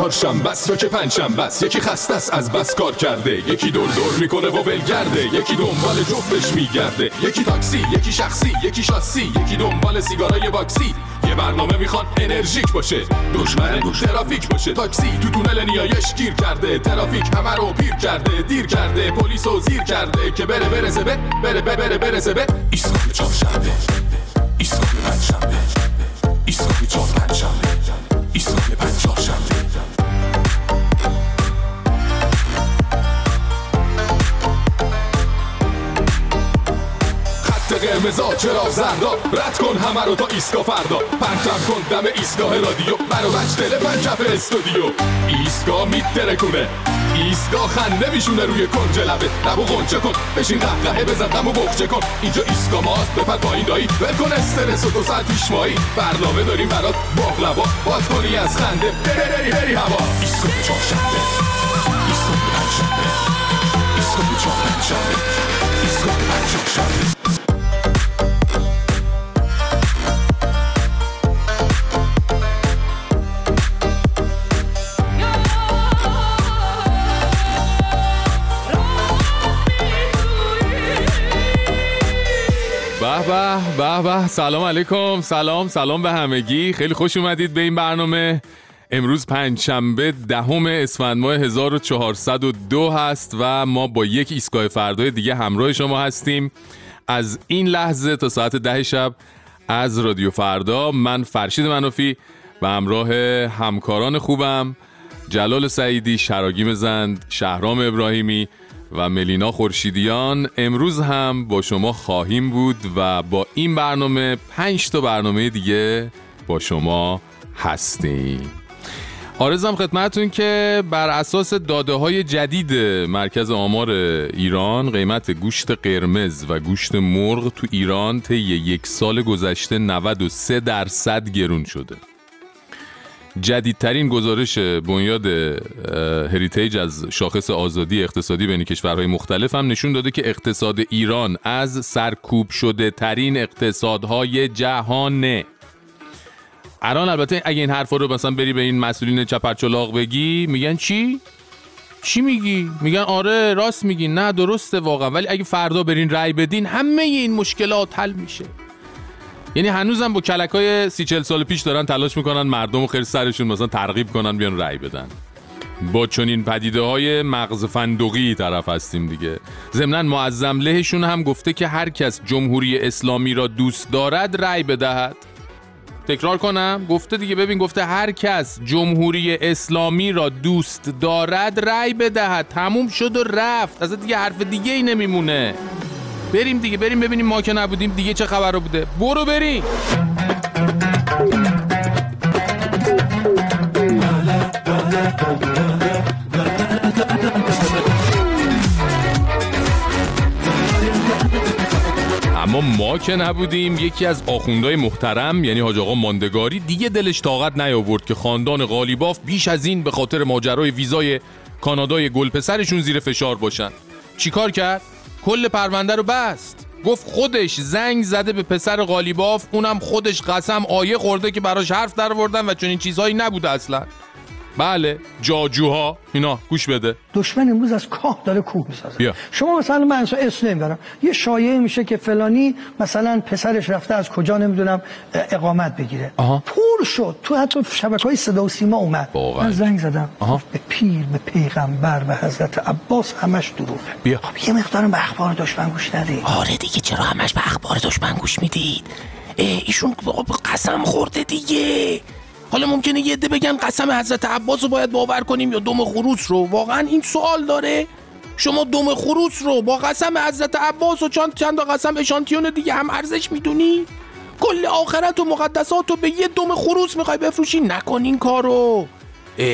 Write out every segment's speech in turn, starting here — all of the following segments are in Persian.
چهارشنبه یا که پنجشنبه یکی خسته است از بس کار کرده. یکی دور دور می‌کنه و ولگرده یکی دنبال جفتش میگرده. یکی تاکسی یکی شخصی یکی شاسی یکی دنبال سیگارای باکسی. یه برنامه می‌خواد انرژیک باشه. دشمن ترافیک باشه. تاکسی تو تونل نیایش گیر کرده. ترافیک همه رو پیر کرده دیر کرده. پلیس و زیر کرده. که بره برسه به بره بره بره برسه به ایستگاه چهارشنبه. ایستگاه پنجشنبه. ایستگاه چهار قرمزا چرا زردا؟ رد کن همه رو تا ایسکا فردا. پرچم کن دم ایستگاه رادیو. برو بچ دل پنجف استودیو. ایستگاه میترکونه ایستگاه خنده میشونه روی کنج لبه. لبو غنچه کن بشین قهقهه بزن دمو بخچه کن. اینجا ایستگاه ماست بپر پایین دایی. ول کن استرس و دو ساعت پیش مایی. برنامه داریم برات باقلبا. باد کنی از خنده. بری بری هوا. پنجشنبه ایستگاه چهارشنبه ایستگاه پنجشنبه به به به به سلام علیکم. سلام سلام به همگی. خیلی خوش اومدید به این برنامه. امروز پنجشنبه دهم اسفند ماه 1402 هست و ما با یک ایستگاه فردای دیگه همراه شما هستیم. از این لحظه تا ساعت ده شب از رادیو فردا. من فرشید منافی و همراه همکاران خوبم جلال سعیدی شراگیم زند شهرام ابراهیمی و ملینا خورشیدیان امروز هم با شما خواهیم بود و با این برنامه پنج تا برنامه دیگه با شما هستیم. آرزم خدمتون که بر اساس داده های جدید مرکز آمار ایران قیمت گوشت قرمز و گوشت مرغ تو ایران طی یک سال گذشته 93 درصد گرون شده. جدیدترین گزارش بنیاد هریتیج از شاخص آزادی اقتصادی بین کشورهای مختلف هم نشون داده که اقتصاد ایران از سرکوب شده ترین اقتصادهای جهانه الان البته اگه این حرفا رو مثلا بری به این مسئولین چپرچلاق بگی میگن چی؟ چی میگی؟ میگن آره راست میگی نه درسته واقعا ولی اگه فردا برین رأی بدین همه این مشکلات حل میشه یعنی هنوزم با کلک های سی چل سال پیش دارن تلاش می‌کنن مردم خیلی سرشون مثلا ترغیب کنن بیان رأی بدن. با چنین پدیده های مغز فندقی طرف هستیم دیگه. ضمنا معظم لهشون هم گفته که هر کس جمهوری اسلامی را دوست دارد رأی بدهد. تکرار کنم؟ گفته دیگه ببین گفته هر کس جمهوری اسلامی را دوست دارد رأی بدهد. تموم شد و رفت. از دیگه حرف دیگه ای نمیمونه. بریم دیگه بریم ببینیم ما که نبودیم دیگه چه خبر بوده. برو بریم. اما ما که نبودیم یکی از آخوندهای محترم یعنی حاج آقا ماندگاری دیگه دلش طاقت نیاورد که خاندان غالیباف بیش از این به خاطر ماجرای ویزای کانادای گلپسرشون زیر فشار باشن. چیکار کرد؟ کل پرونده رو بست. گفت خودش زنگ زده به پسر غالیباف اونم خودش قسم آیه خورده که براش حرف در وردن و چنین چیزهایی نبوده اصلا. بله جاجوها. اینا گوش بده. دشمن امروز از کاه داره کوه می‌سازه. بیا. شما مثلا من اسم نمی‌برم یه شایعه میشه که فلانی مثلا پسرش رفته از کجا نمی‌دونم اقامت بگیره. آها. پر شد. تو حتی شبکه های صدا و سیما اومد. من زنگ زدم. آها. به پیر به پیغمبر به حضرت عباس همش دروغه. بیا. خب یه مقدارم به اخبار دشمن گوش ندید. آره دیگه چرا همش به اخبار دشمن گوش می‌دید؟ ایشون قسم خورده دیگه. حالا ممکنه یه عده بگن قسم حضرت عباس رو باید باور کنیم یا دم خروس رو؟ واقعا این سوال داره. شما دم خروس رو با قسم حضرت عباس و چند چند تا قسم اشانتیون دیگه هم ارزش می‌دونی؟ کل آخرت و مقدسات رو به یه دم خروس می‌خوای بفروشی؟ نکن این کارو.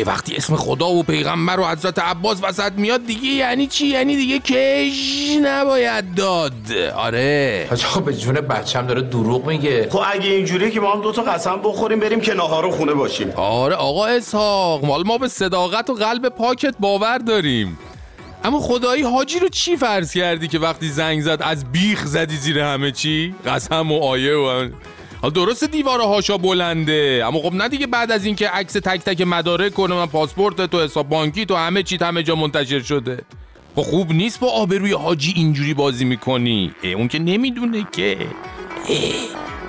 وقتی اسم خدا و پیغمبر و حضرت عباس وسط میاد دیگه یعنی چی؟ یعنی دیگه کش نباید داد. آره. حاج آقا به جون بچم داره دروغ میگه. خب اگه اینجوریه که ما هم دوتا قسم بخوریم بریم که ناهارو خونه باشیم. آره آقا اسحاق مال ما به صداقت و قلب پاکت باور داریم. اما خدایی حاجی رو چی فرض کردی که وقتی زنگ زد از بیخ زدی زیر همه چی؟ قسم و آیه و حالا درست دیوار هاشا بلنده. اما خب نه دیگه بعد از اینکه عکس تک تک مدارک کنه من پاسپورت تو حساب بانکی تو همه چی همه جا منتشر شده. خب خوب نیست با آبروی حاجی اینجوری بازی می‌کنی؟ اه، اون که نمی‌دونه که.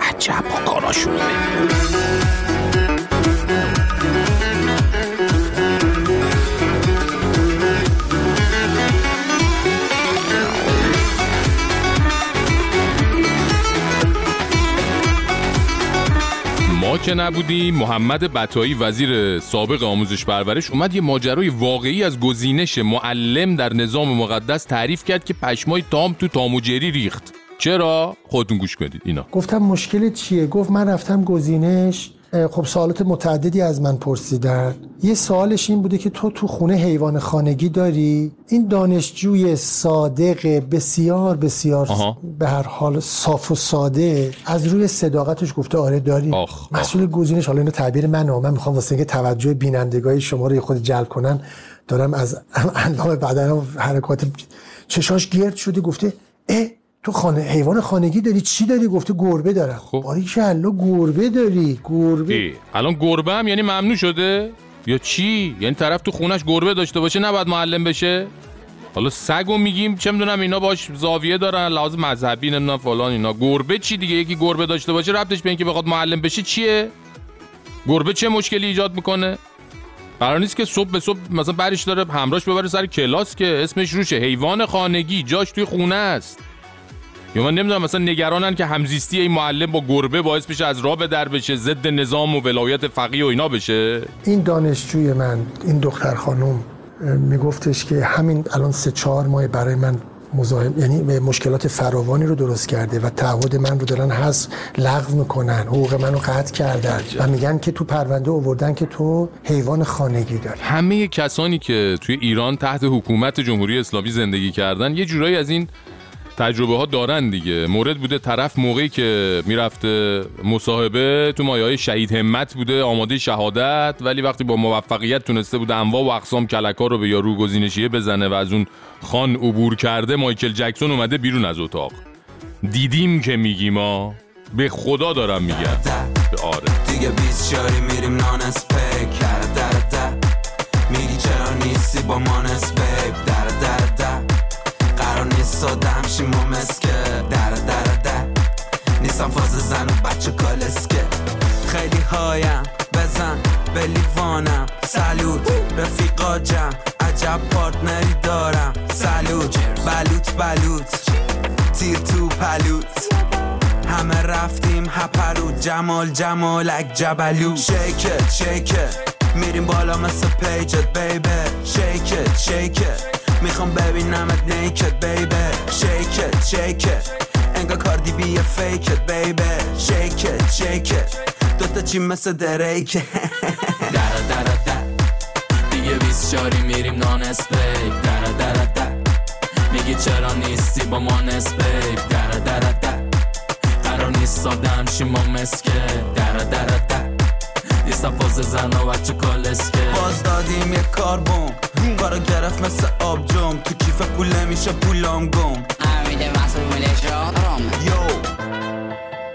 عجب با کاراشونو ببین ما که نبودیم محمد بتایی وزیر سابق آموزش پرورش اومد یه ماجرای واقعی از گزینش معلم در نظام مقدس تعریف کرد که پشمای تام تو تاموجری ریخت. چرا؟ خودتون گوش کنید. اینا. گفتم مشکل چیه؟ گفت من رفتم گزینش خب سوالات متعددی از من پرسیدن یه سوالش این بوده که تو تو خونه حیوان خانگی داری این دانشجوی صادق بسیار بسیار آها. به هر حال صاف و ساده از روی صداقتش گفته آره داری. مسئول گزینش حالا اینو تعبیر منه من می‌خوام واسه اینکه توجه بینندگان شما رو خود جلب کنن دارم از اندام بدن حرکات چشاش گرد شده گفته اه تو خانه حیوان خانگی داری؟ چی داری؟ گفته گربه دارم. خب. باریکلا گربه داری. گربه. ای، الان گربه هم یعنی ممنوع شده؟ یا چی؟ یعنی طرف تو خونش گربه داشته باشه نباید معلم بشه؟ حالا سگو میگیم چه می‌دونم اینا باش زاویه دارن لحاظ مذهبی نمی‌دونم فلان اینا. گربه چی دیگه؟ یکی گربه داشته باشه ربطش به اینکه بخواد معلم بشه چیه؟ گربه چه مشکلی ایجاد می‌کنه؟ قرار نیست که صبح به صبح مثلا برش داره همراهش ببره سر کلاس که اسمش روشه. حیوان خانگی جاش توی خونه است. یا من نمی‌دونم مثلا نگرانن که همزیستی این معلم با گربه باعث بشه از راه به در بشه ضد نظام و ولایت فقیه و اینا بشه؟ این دانشجوی من این دختر خانم میگفتش که همین الان سه چهار ماه برای من مزاحم یعنی مشکلات فراوانی رو درست کرده و تعهد من رو دارن هست لغو می‌کنن حقوق منو قطع کردن و میگن که تو پرونده آوردن که تو حیوان خانگی داری. همه کسانی که توی ایران تحت حکومت جمهوری اسلامی زندگی کردن یه جورایی از این تجربه ها دارن دیگه. مورد بوده طرف موقعی که می‌رفته مصاحبه تو مایه های شهید همت بوده آماده شهادت ولی وقتی با موفقیت تونسته بوده انواع و اقسام کلکا رو به یارو گزینشیه بزنه و از اون خان عبور کرده مایکل جکسون اومده بیرون از اتاق. دیدیم که میگیم ما. به خدا دارم میگم. آره. دیگه بیس شاری میریم نان در میگی چرا نیستی با در در قرار نیست سادم شیم و مسکه. در در در. نیستم فاز زن و بچه کالسکه خیلی هایم بزن به لیوانم. سلوت رفیقا جمع عجب پارتنری دارم. سلوت بلوت بلوت تیر تو پلوت همه رفتیم هپرو جمال جمالک جبلو. شیکت شیکت میریم بالا مثل پیجت بیبه شیکت شیکت می‌خوام ببینمت نیکت بیبه شیکت شیکت انگار کاردی بی فیکت بیبه شیکت شیکت دوتا چی مثل دریکه در در در. دیگه بیس شاری میریم نان اسپیک در در در. میگی چرا نیستی با ما نسبیک در در در. قرار نیست سادم و مسکه. در در در. نیستم فاز زن و بچه کالسکه. باز دادیم یه کاربون کارو گرفت مثل آب جم تو کیف پوله میشه پولام گم. یو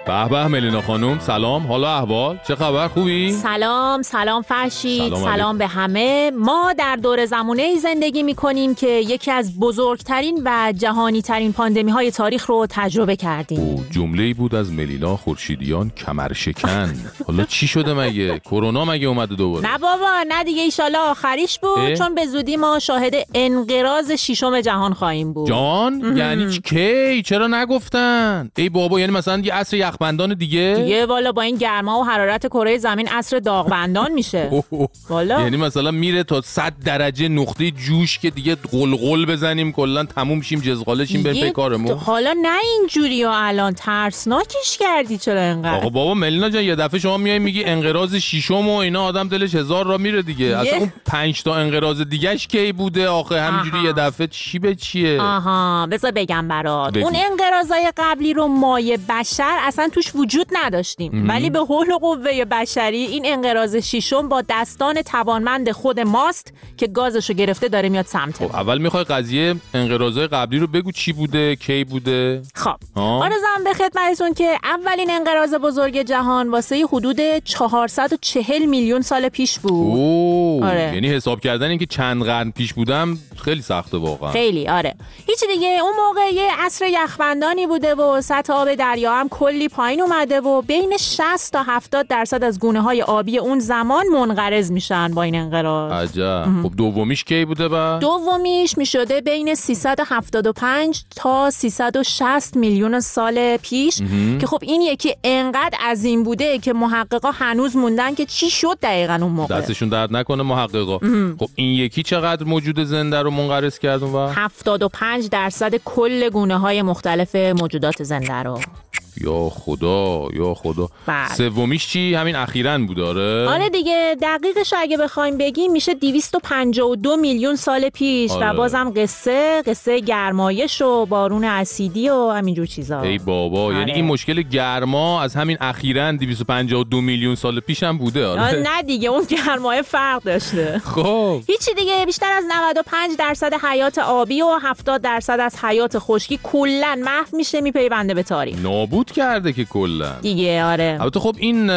به به ملینا خانم. سلام. حالا احوال؟ چه خبر؟ خوبی؟ سلام سلام فرشید. سلام سلام. به همه. ما در دور زمونه ای زندگی می کنیم که یکی از بزرگترین و جهانی ترین پاندمی های تاریخ رو تجربه کردیم. او جمله ای بود از ملینا خورشیدیان کمر شکن حالا چی شده مگه؟ کرونا مگه اومده دوباره؟ نه بابا نه دیگه ایشالا آخریش بود. اه؟ چون به زودی ما شاهد انقراض شیشم جهان خواهیم بود. جان؟ یعنی کی؟ چرا نگفتن؟ ای بابا یعنی مثلا یه عصر یخبندان دیگه؟ دیگه والا با این گرما و حرارت کره زمین عصر داغبندان میشه. والا. یعنی مثلا میره تا 100 درجه نقطه جوش که دیگه قلقل بزنیم کلا تموم شیم جزغاله شیم بریم کارمون. حالا نه اینجوری و الان ترسناکش کردی چرا انقدر آقا بابا ملینا جان یه دفعه شما میای میگی انقراض شیشم و اینا آدم دلش هزار را میره دیگه. اصلا اون پنج تا انقراض دیگهش کی بوده آخه؟ همینجوری. یه دفعه چی به چیه؟ آها. بذار بگم برات. اون انقراضای قبلی رو مایه بشر اصلا اصلا توش وجود نداشتیم. ولی به حول قوه بشری این انقراض شیشم با دستان توانمند خود ماست که گازشو گرفته داره میاد سمت. خب اول می‌خوای قضیه انقراضای قبلی رو بگو چی بوده کی بوده؟ خب. آرزم به خدمتتون که اولین انقراض بزرگ جهان واسه حدود 440 میلیون سال پیش بود. اوه آره. یعنی حساب کردن اینکه چند قرن پیش بودم خیلی سخته واقعا. خیلی آره. هیچی دیگه اون موقع یه عصر یخبندانی بوده و سطح آب دریا هم کلی پایین اومده و بین 60 تا 70 درصد از گونه های آبی اون زمان منقرض میشن با این انقراض. عجب. خب دومیش کی بوده با دومیش می‌شده بین 375 تا 360 میلیون سال پیش. که خب این یکی انقدر عظیم بوده که محققا هنوز موندن که چی شد دقیقا اون موقع. دستشون درد نکنه محققا. خب این یکی چقدر موجود زنده رو منقرض کرد اون وقت؟ 75 درصد کل گونه های مختلف موجودات زنده رو. یا خدا یا خدا. بله. سومیش چی؟ همین اخیرا بود آره؟ آره دیگه دقیقش اگه بخوایم بگیم میشه 252 میلیون سال پیش آره. و بازم قصه قصه گرمایش و بارون اسیدی و همینجور چیزا. ای بابا آره. یعنی این مشکل گرما از همین اخیرا 252 میلیون سال پیش هم بوده آه، آره نه دیگه اون گرمایه فرق داشته. خب. هیچی دیگه بیشتر از 95 درصد حیات آبی و 70 درصد از حیات خشکی کلا محو میشه میپیونده به تاریخ. نابود کرده که کلا. دیگه آره. البته خب این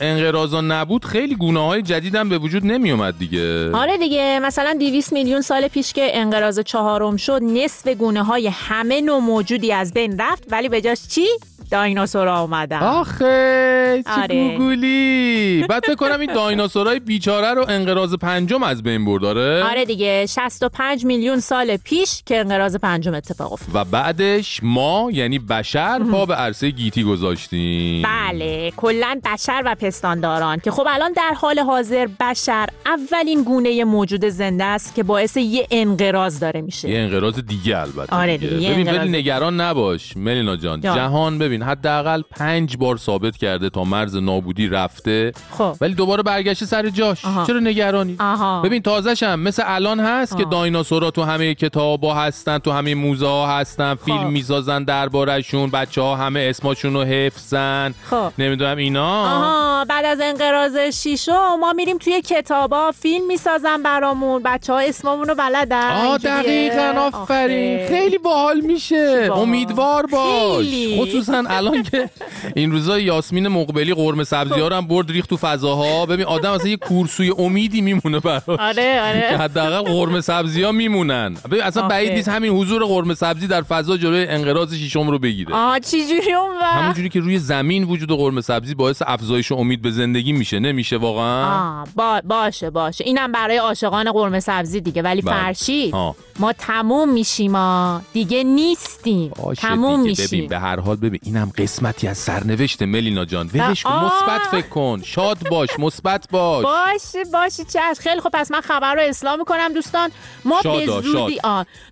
انقراضا نبود خیلی گونه های جدید هم به وجود نمی اومد دیگه. آره دیگه مثلا 200 میلیون سال پیش که انقراض چهارم شد نصف گونه های همه نوع موجودی از بین رفت ولی به جاش چی؟ دایناسورا اومدن. آخه چه آره. گوگولی. بعد فکر کنم این دایناسورای بیچاره رو انقراض پنجم از بین برد آره؟ آره دیگه 65 میلیون سال پیش که انقراض پنجم اتفاق افتاد. و بعدش ما یعنی بشر پا به عرصه گیتی گذاشتیم. بله کلا بشر و پستانداران که خب الان در حال حاضر بشر اولین گونه موجود زنده است که باعث یه انقراض داره میشه. یه انقراض دیگه البته آره دیگه، ببین ولی نگران نباش ملینا جان. جان. جهان ببین حداقل پنج بار ثابت کرده تا مرز نابودی رفته. خب. ولی دوباره برگشته سر جاش. آها. چرا نگرانی؟ آها. ببین تازش هم مثل الان هست که آه. دایناسورا تو همه کتابا هستن تو همه موزه ها هستن خب. فیلم می‌سازن دربارشون بچه ها همه اسماشون رو حفظن. خب. نمی‌دونم اینا. آها بعد از انقراض شیشم ما میریم توی کتابا فیلم می‌سازن برامون. بچه ها اسممون رو بلدن. آه. دقیقا آفرین. آخه. خیلی باحال میشه. بابا. امیدوار باش. خیلی. خصوصا الان که این روزا یاسمین مقبلی قرمه سبزی ها رو هم برد ریخت تو فضاها. ببین آدم اصلا یه کورسوی امیدی میمونه براش. آره آره. حداقل قرمه سبزی ها میمونن. ببین اصلا. بعید نیست همین حضور قرمه سبزی در فضا جلوی انقراض شیشم رو بگیره. آها چی جوری اون وقت همونجوری که روی زمین وجود قرمه سبزی باعث افزایش امید به زندگی میشه. نمیشه واقعا؟ آه با باشه باشه. اینم برای عاشقان قرمه سبزی دیگه. ولی بله. فرشید آه. ما تموم میشیم ما دیگه نیستیم. تموم دیگه. ببین میشیم به هر حال ببین اینم قسمتی از سرنوشت ملینا جان. ولش کن. مثبت فکر کن. شاد باش مثبت باش. باشه باشه چش خیلی خب پس من خبر رو اصلاح می‌کنم دوستان. ما به زودی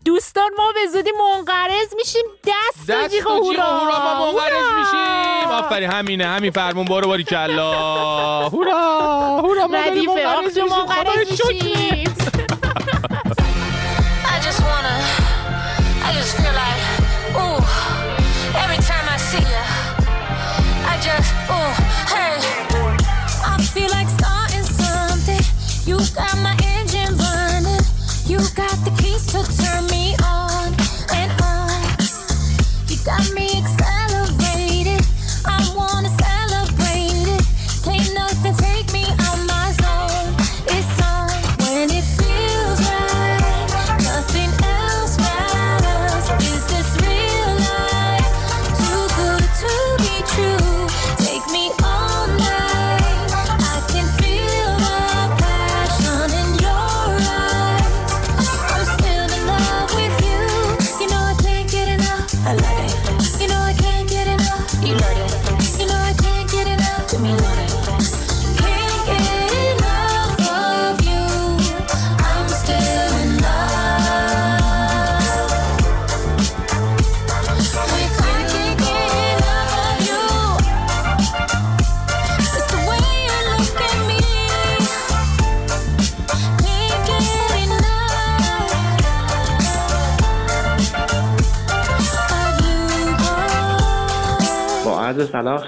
دوستان ما به زودی منقرض میشیم. دست, و دست و جیغ و هورا ما هورا. میشیم آفرین همینه همین فرمون بارو باری کلا هورا هورا ما داریم آخجو میشیم.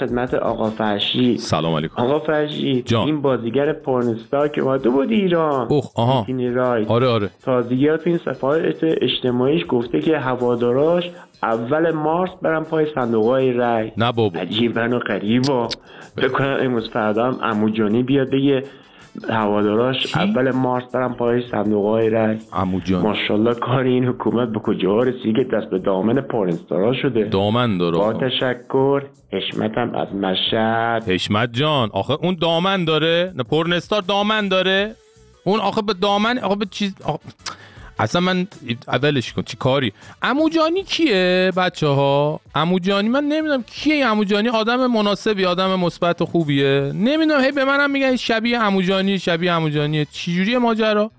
خدمت آقا فرشید. سلام علیکم. آقا فرشید جان. این بازیگر پورنستا که اومده بود ایران. اوه آها. رای آره آره. تازگی تو این صفحات اجتماعیش گفته که هواداراش اول مارس برن پای صندوق های رای نه بابا. عجیبن و غریبا. فکر کنم امروز فردا هم عمو جانی بیاد بگه هواداراش اول مارس برن پای صندوق های رای عمو جان. ماشاءالله کار این حکومت به کجا رسید که دست به دامن پورنستارا شده؟ دامن داره. با. تشکر حشمتم از مشهد. حشمت جان آخه اون دامن داره؟ نه پرنستار دامن داره؟ اون آخه به دامن آخه به چیز آخه... اصلا من اولش کن. چی کاری؟ اموجانی کیه بچه ها اموجانی من نمی‌دونم کیه اموجانی آدم مناسبی آدم مثبت و خوبیه. نمی‌دونم هی به منم میگن شبیه اموجانی شبیه اموجانیه چجوریه ماجرا؟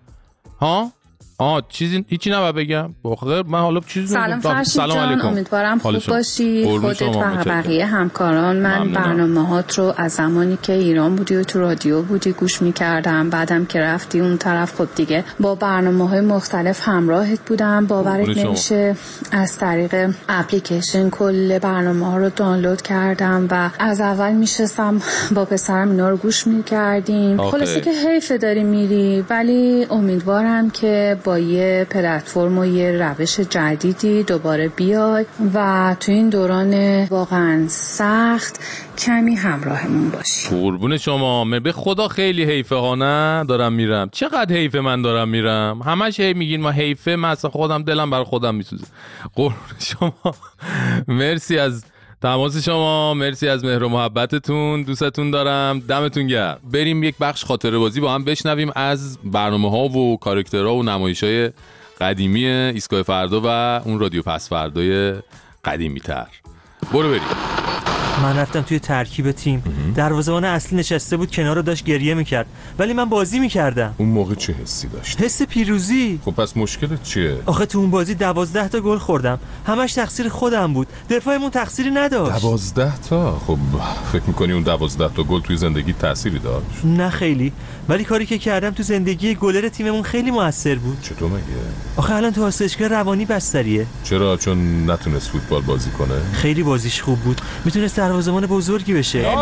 ها؟ آه چیزی هیچی نباید بگم آخه من حالا چیزی سلام. فرشید سلام جان علیکم امیدوارم خوب شما؟ باشی خودت و. بقیه همکاران من ممنونم. برنامه هات رو از زمانی که ایران بودی و تو رادیو بودی گوش می‌کردم بعدم که رفتی اون طرف خب دیگه با برنامه های مختلف همراهت بودم باورت. نمیشه از طریق اپلیکیشن کل برنامه ها رو دانلود کردم و از اول میشستم با پسرم اینا رو گوش می‌کردیم. خلاصه که حیف داری میری ولی امیدوارم که با یه پلتفرم و یه روش جدیدی دوباره بیای و تو این دوران واقعا سخت کمی همراهمون باشی. قربون شما. به خدا خیلی حیفه ها نه؟ دارم میرم. چقدر حیفه من دارم میرم؟ همش هی میگین ما حیفه من اصلا خودم دلم بر خودم میسوزه. قربون شما. مرسی از تماس شما. مرسی از مهر و محبتتون. دوستتون دارم. دمتون گرم. بریم یک بخش خاطره بازی با هم بشنویم از برنامه ها و کارکترها و نمایش های قدیمی ایستگاه فردا و اون رادیو پس فردای قدیمی تر برو بریم. من رفتم توی ترکیب تیم. دروازه‌بان اصلی نشسته بود کنار رو داشت گریه می‌کرد. ولی من بازی می‌کردم. اون موقع چه حسی داشت حس پیروزی. خب پس مشکلت چیه؟ آخه تو اون بازی دوازده تا گل خوردم. همش تقصیر خودم بود. دفاعمون تقصیری نداشت. دوازده تا؟ خب فکر می‌کنی اون دوازده تا گل توی زندگی تأثیری داشت؟ نه خیلی. ولی کاری که کردم تو زندگی گلر تیممون خیلی موثر بود. چطور مگه؟ آخه الان تو آسایشگاه روانی بستریه. چرا؟ چون نتونست فوتبال بازی کنه؟ خیلی بازیش خوب بود. می‌تونست دروازه‌بان بزرگی بشه.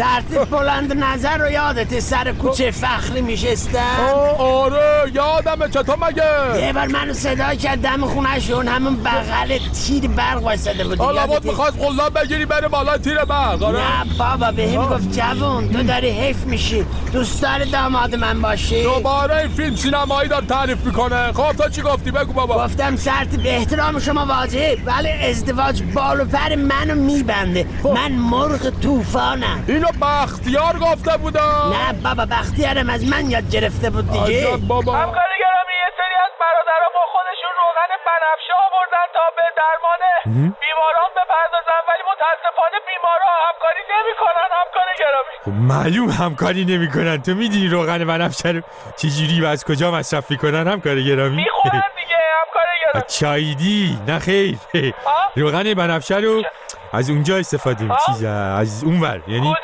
سرتیپ بلند نظر رو یادت سر کوچه فخری میشستم آره یادمه چطور مگه؟ یه بار منو صدا کرد دم خونهشون همون بغل تیر برق وایساده بود. حالا بود؟ می‌خواست قلاب بگیری بره بالا تیر برق آره؟ نه بابا به هم گفت جوون تو داری حیف میشی. دوست داری داماد من باشی؟ دوباره این فیلم سینمایی دار تعریف می‌کنه. خب تو چی گفتی؟ بگو بابا. گفتم سرت به احترام شما واجب ولی ازدواج بال و پر منو میبنده. من مرغ طوفانم. اینو بختیار گفته بودم. نه بابا بختیارم از من یاد گرفته بود دیگه. بابا. به درمان بیماران بپردازن ولی متاسفانه بیمارا همکاری نمی‌کنن همکاری گرامی خب معلوم همکاری نمی‌کنن. تو می‌دونی روغن بنفشه رو چجوری و از کجا مصرف می‌کنن؟ همکار گرامی؟ می‌خورن دیگه همکاری گرامی چایدی. نه خیر. روغن بنفشه رو از اونجا استفاده می چیز از اونور. یعنی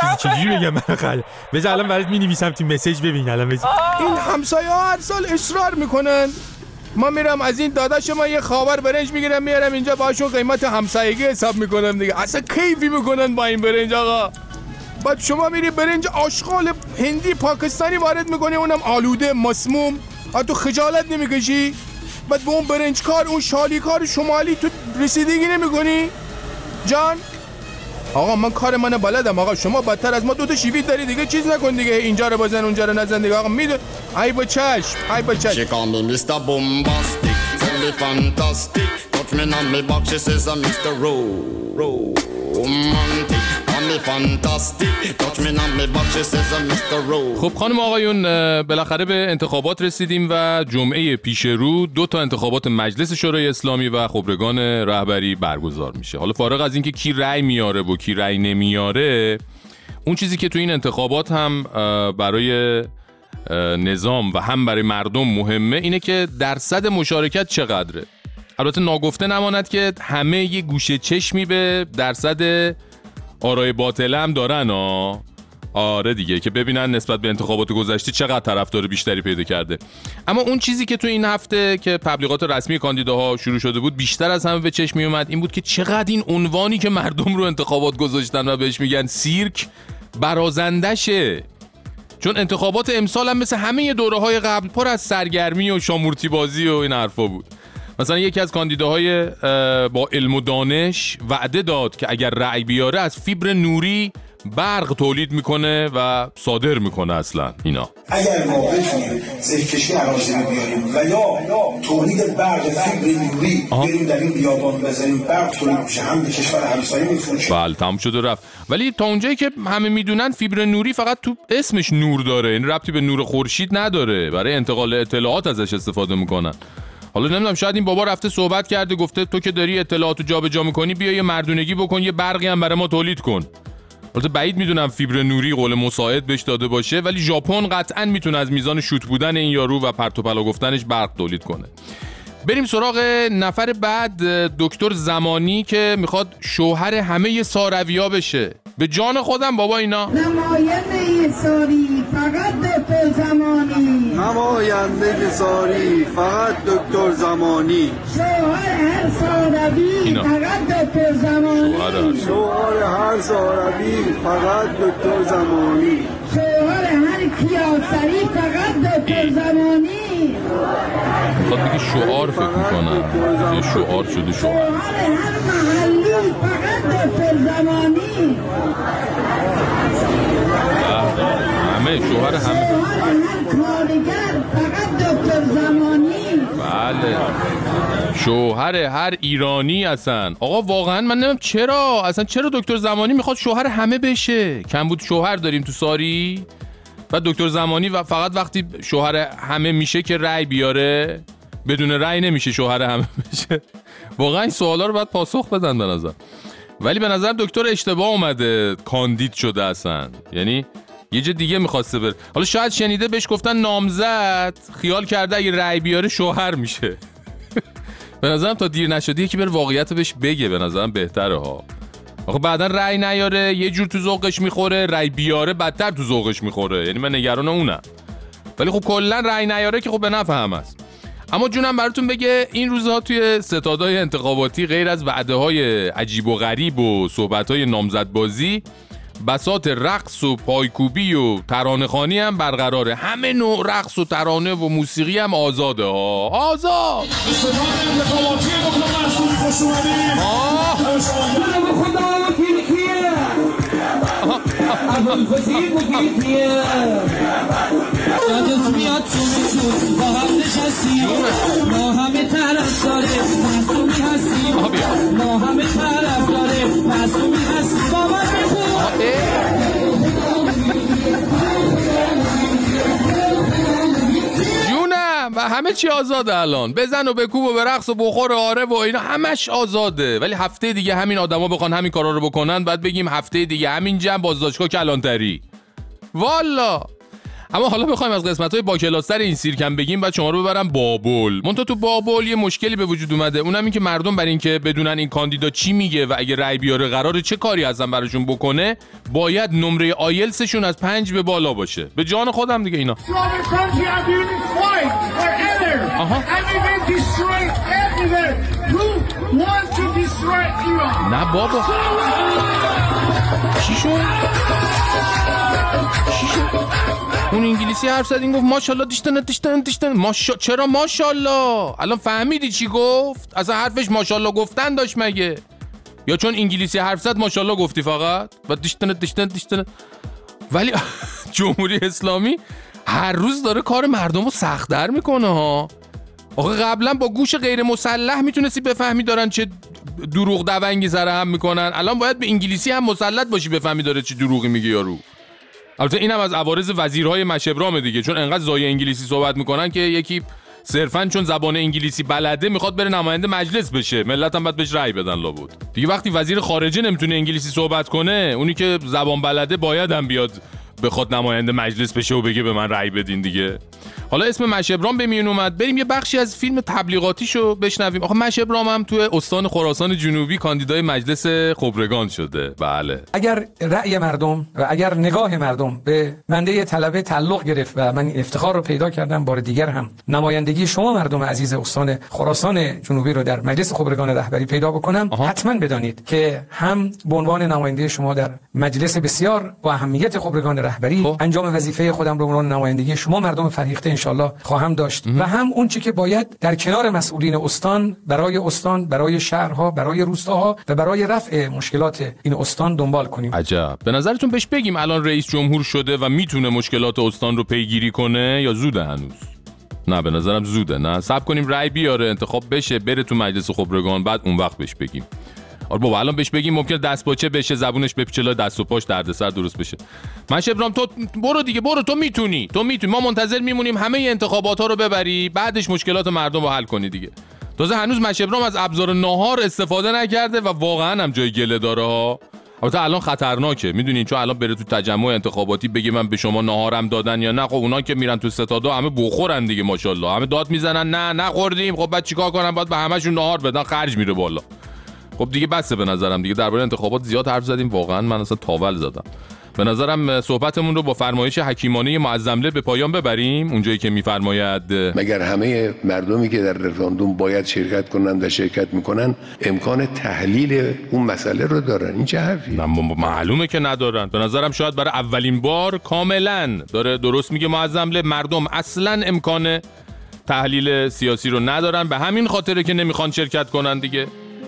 چیزی چجوری بگم؟ من خل. بذار الان برات می نویسم تو مسیج ببین الان بذار. این همسایه ها هر سال اصرار می‌کنن. ما میرم از این داداش ما یه خاور برنج می‌گیرم میارم اینجا باشون قیمت همسایگی حساب می‌کنم دیگه. اصلا کیفی می‌کنن با این برنج آقا؟ بعد شما میری برنج آشغال هندی پاکستانی وارد می‌کنی اونم آلوده مسموم. تو خجالت نمی‌کشی؟ بعد به اون برنج کار اون شالی کار شمالی تو رسیدگی نمی‌کنی؟ جان؟ آقا من کار من بلدم آقا شما بدتر از ما دو تا شیوید داری دیگه چیز نکن دیگه اینجا رو بزن اونجا رو نزن دیگه آقا میدون ای با چشم ای با She چشم call me Mr. Bombastic, tell me fantastic. Touch me on she. Ro- Romantic. خب خانم آقایون بالاخره به انتخابات رسیدیم و جمعه پیش رو دو تا انتخابات مجلس شورای اسلامی و خبرگان رهبری برگزار میشه. حالا فارغ از اینکه کی رأی میاره و کی رأی نمیاره اون چیزی که تو این انتخابات هم برای نظام و هم برای مردم مهمه اینه که درصد مشارکت چقدره. البته ناگفته نماند که همه یه گوشه چشمی به درصد آرای باطله هم دارن ها آره دیگه که ببینن نسبت به انتخابات گذشته چقدر طرفدار بیشتری پیدا کرده. اما اون چیزی که تو این هفته که تبلیغات رسمی کاندیداها شروع شده بود بیشتر از همه به چشم می اومد این بود که چقدر این عنوانی که مردم رو انتخابات گذاشتن و بهش میگن سیرک برازندشه. چون انتخابات امسال هم مثل همه دوره های قبل پر از سرگرمی و شامورتی بازی و این حرفا بود. مثلا یکی از کاندیداهای اه، با علم و دانش وعده داد که اگر رأی بیاره از فیبر نوری برق تولید می‌کنه و صادر می‌کنه اصلا اینا. اگر ما بتونیم زهکشی عراضی رو بیاریم و یا تولید برق فیبر نوری بریم در این بیابان بزنیم برق تولید میشه هم به کشور همسایه میفروشه بله تموم شد و رفت. ولی تا اونجایی که همه می‌دونن فیبر نوری فقط تو اسمش نور داره این ربطی به نور خورشید نداره. برای انتقال اطلاعات ازش استفاده می‌کنن. حالا نمی‌دونم شاید این بابا رفته صحبت کرده گفته تو که داری اطلاعاتو جابجا می‌کنی بیا یه مردونگی بکن یه برقی هم برای ما تولید کن. البته بعید می‌دونم فیبر نوری قول مساعد بهش داده باشه ولی ژاپن قطعا می‌تونه از میزان شوت بودن این یارو و پرت و پلا گفتنش برق تولید کنه. بریم سراغ نفر بعد دکتر زمانی که می‌خواد شوهر همه سارویا بشه. به جان خودم بابا اینا. نماینده ساری فقط دکتر زمانی. نماینده ساری فقط دکتر زمانی. شوهر هر اینا. فقط دکتر زمانی. شوهر هر ساروی فقط دکتر زمانی. شوهر هر کیاسری فقط دکتر زمانی. می‌خواد بگه شعار فکر می‌کنم. یه شعار شده شعار. شوهر هر محلی فقط دکتر زمانی. همه شوهر همه. کارگر فقط دکتر زمانی بله. شوهر هر ایرانی اصلا آقا واقعا من نمیم چرا. اصلا چرا دکتر زمانی می‌خواد شوهر همه بشه؟ کم بود شوهر داریم تو ساری؟ و دکتر زمانی و فقط وقتی شوهر همه میشه که رأی بیاره بدون رأی نمیشه شوهر همه بشه. واقعا این سوالا رو باید پاسخ بدن به نظر. ولی به نظر دکتر اشتباه اومده کاندید شده اصلا. یعنی یه جا دیگه می‌خواسته بره. حالا شاید شنیده بهش گفتن نامزد. خیال کرده اگه رأی بیاره شوهر میشه. به نظرم تا دیر نشده یکی بره واقعیت بهش بگه. به نظرم بهتره ها. آخه بعدا رأی نیاره یه جور تو ذوقش می‌خوره رأی بیاره بدتر تو ذوقش می‌خوره. یعنی من نگران اونم. ولی خب کلا رأی نیاره که خب به نفع هم است. اما جونم براتون بگه این روزها توی ستادهای انتخاباتی غیر از وعده های عجیب و غریب و صحبت های نامزدبازی بسات رقص و پایکوبی و ترانه خانی هم برقراره. همه نوع رقص و ترانه و موسیقی هم آزاده ها. آزاد! ما همه طرف داره مصومی هستیم ما همه طرف داره هستیم باور جونم و همه چی آزاده الان. بزن و بکوب و برقص و بخور و آره و اینا همش آزاده. ولی هفته دیگه همین آدما بخوان همین کارا رو بکنن بعد بگیم هفته دیگه همین جمع بازداشتگاه کلانتری. والا! اما حالا بخوایم از قسمت های با کلاستر این سیرکم بگیم بعد شما رو ببرم بابل منتها تو بابل یه مشکلی به وجود اومده اونم این که مردم بر اینکه بدونن این کاندیدا چی میگه و اگه رأی بیاره قراره چه کاری ازم براشون بکنه باید نمره آیلسشون از پنج به بالا باشه به جان خودم دیگه اینا Iran? نه بابا چی شد؟ چی شد؟ اون انگلیسی حرف زد این گفت ماشاءالله دیشتن دیشتن دیشتن ماشا... چرا ماشاءالله؟ الان فهمیدی چی گفت؟ اصلا حرفش ماشاءالله گفتن داشت مگه؟ یا چون انگلیسی حرف زد ماشاءالله گفتی فقط؟ و دیشتن دیشتن دیشتن ولی جمهوری اسلامی هر روز داره کار مردم رو سختتر می‌کنه ها. آخه قبلا با گوش غیر مسلح می‌تونستی بفهمی دارن چه دروغ دونگی سر هم می‌کنن. الان باید به انگلیسی هم مسلط باشی بفهمی داره چه دروغی میگه یارو. البته اینم از عوارض وزیرهای مشبرام دیگه چون انقدر زای انگلیسی صحبت می‌کنن که یکی صرفا چون زبان انگلیسی بلده می‌خواد بره نماینده مجلس بشه ملت هم باید بهش رأی بدن لابد. دیگه وقتی وزیر خارجه نمی‌تونه انگلیسی صحبت کنه اونی که زبان بلده باید هم بیاد بخواد نماینده مجلس بشه و بگه به من رأی بدین دیگه. حالا اسم مشبرام به میون اومد. بریم یه بخشی از فیلم تبلیغاتیشو بشنویم. آخه مشبرام هم تو استان خراسان جنوبی کاندیدای مجلس خبرگان شده. بله. اگر رأی مردم و اگر نگاه مردم به بنده طلبه تعلق گرفت و من افتخار رو پیدا کردم بار دیگر هم نمایندگی شما مردم عزیز استان خراسان جنوبی رو در مجلس خبرگان رهبری پیدا بکنم. حتما بدانید که هم به عنوان نماینده شما در مجلس بسیار با اهمیت خبرگان رهبری انجام وظیفه خودم رو عنوان نمایندگی شما مردم فرهیخته انشالله خواهم داشت. و هم اون چی که باید در کنار مسئولین استان برای استان برای شهرها برای روستاها و برای رفع مشکلات این استان دنبال کنیم. عجب. به نظرتون بهش بگیم الان رئیس جمهور شده و می‌تونه مشکلات استان رو پیگیری کنه یا زوده هنوز؟ نه به نظرم زوده. نه سب کنیم رأی بیاره انتخاب بشه بره تو مجلس خبرگان بعد اون وقت بهش بگیم. آره بابا الان بهش بگیم ممکن دست باچه بشه زبونش به پیچلا دست و پاش دردسر درست بشه. من شبرام تو برو دیگه برو تو می‌تونی تو می‌تونی. ما منتظر میمونیم همه انتخابات ها رو ببری بعدش مشکلات مردم رو حل کنی دیگه. تازه هنوز مشبرام از ابزار ناهار استفاده نکرده و واقعا هم جای گله داره ها. البته الان خطرناکه می‌دونین چون الان بره تو تجمع انتخاباتی بگه من به شما ناهارم دادن یا نه خب اونا که میرن تو ستادا همه بخورن دیگه ماشاءالله. همه داد می‌زنن نه نخوردیم. خب بعد چیکار کنم؟ باید به همشون ناهار بدن خرج میره بالا. خب دیگه بسه به نظرم دیگه. درباره انتخابات زیاد حرف زدیم. واقعا من اصلا تاول زدم. به نظرم صحبتمون رو با فرمایش حکیمانه معظمله به پایان ببریم. اونجایی که میفرماید مگر همه مردمی که در رفراندوم باید شرکت کنند و شرکت می‌کنن امکان تحلیل اون مسئله رو دارن؟ این چه حرفی؟ معلومه که ندارن. به نظرم شاید برای اولین بار کاملا داره درست میگه معظمله مردم اصلا امکان تحلیل سیاسی رو ندارن. به همین خاطره که نمی‌خوان شرکت کنن دیگه.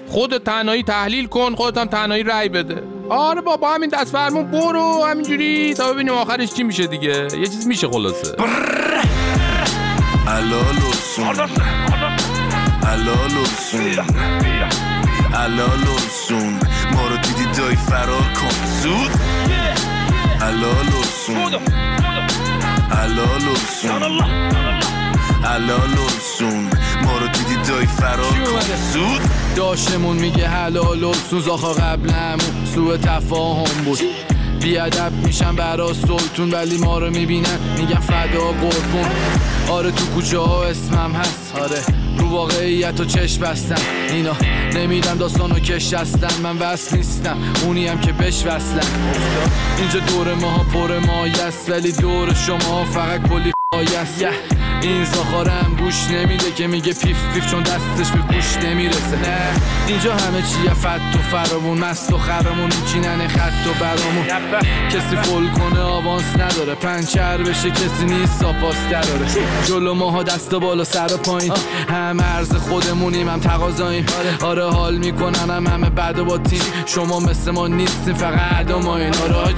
خود تنهایی تحلیل کن خودت هم تنهایی رأی بده. آره بابا همین دست فرمون. برو همینجوری تا ببینیم آخرش چی میشه دیگه. یه چیز میشه خلاصه. الالوسون ما رو دیدی دای فرار کن. زود. الالوسون الالوسون الالوسون ما رو دیدی دای فرار زود؟ داشتمون میگه حلال و سوز آخا قبلمون سوء تفاهم بود. بیادب میشن برا سلطون ولی ما رو می‌بینن میگن فدا قربون. آره تو کوچه اسمم هست. آره رو واقعیت و چشم بستم. اینا نمیدن داستان و کش هستن من وصل نیستم اونی هم که بش وصلم اینجا دور ماها پر مایه است ولی دور شما فقط کلی است این زاخارم گوش نمیده که میگه پیف پیف چون دستش به گوش نمی‌رسه. نه. اینجا همه چیه فت و فرامون مست و خرمون میچینن خط و برامون. کسی فول کنه آوانس نداره. پنچر بشه کسی نیست ساپاس دراره. جلو ماها دست و بالا سر و پایین. هم عرض خودمونیم هم تقاضاییم. آره. حال می‌کنن هم همه بعد با تیم شما مثل ما نیستیم فقط ادا ما این آره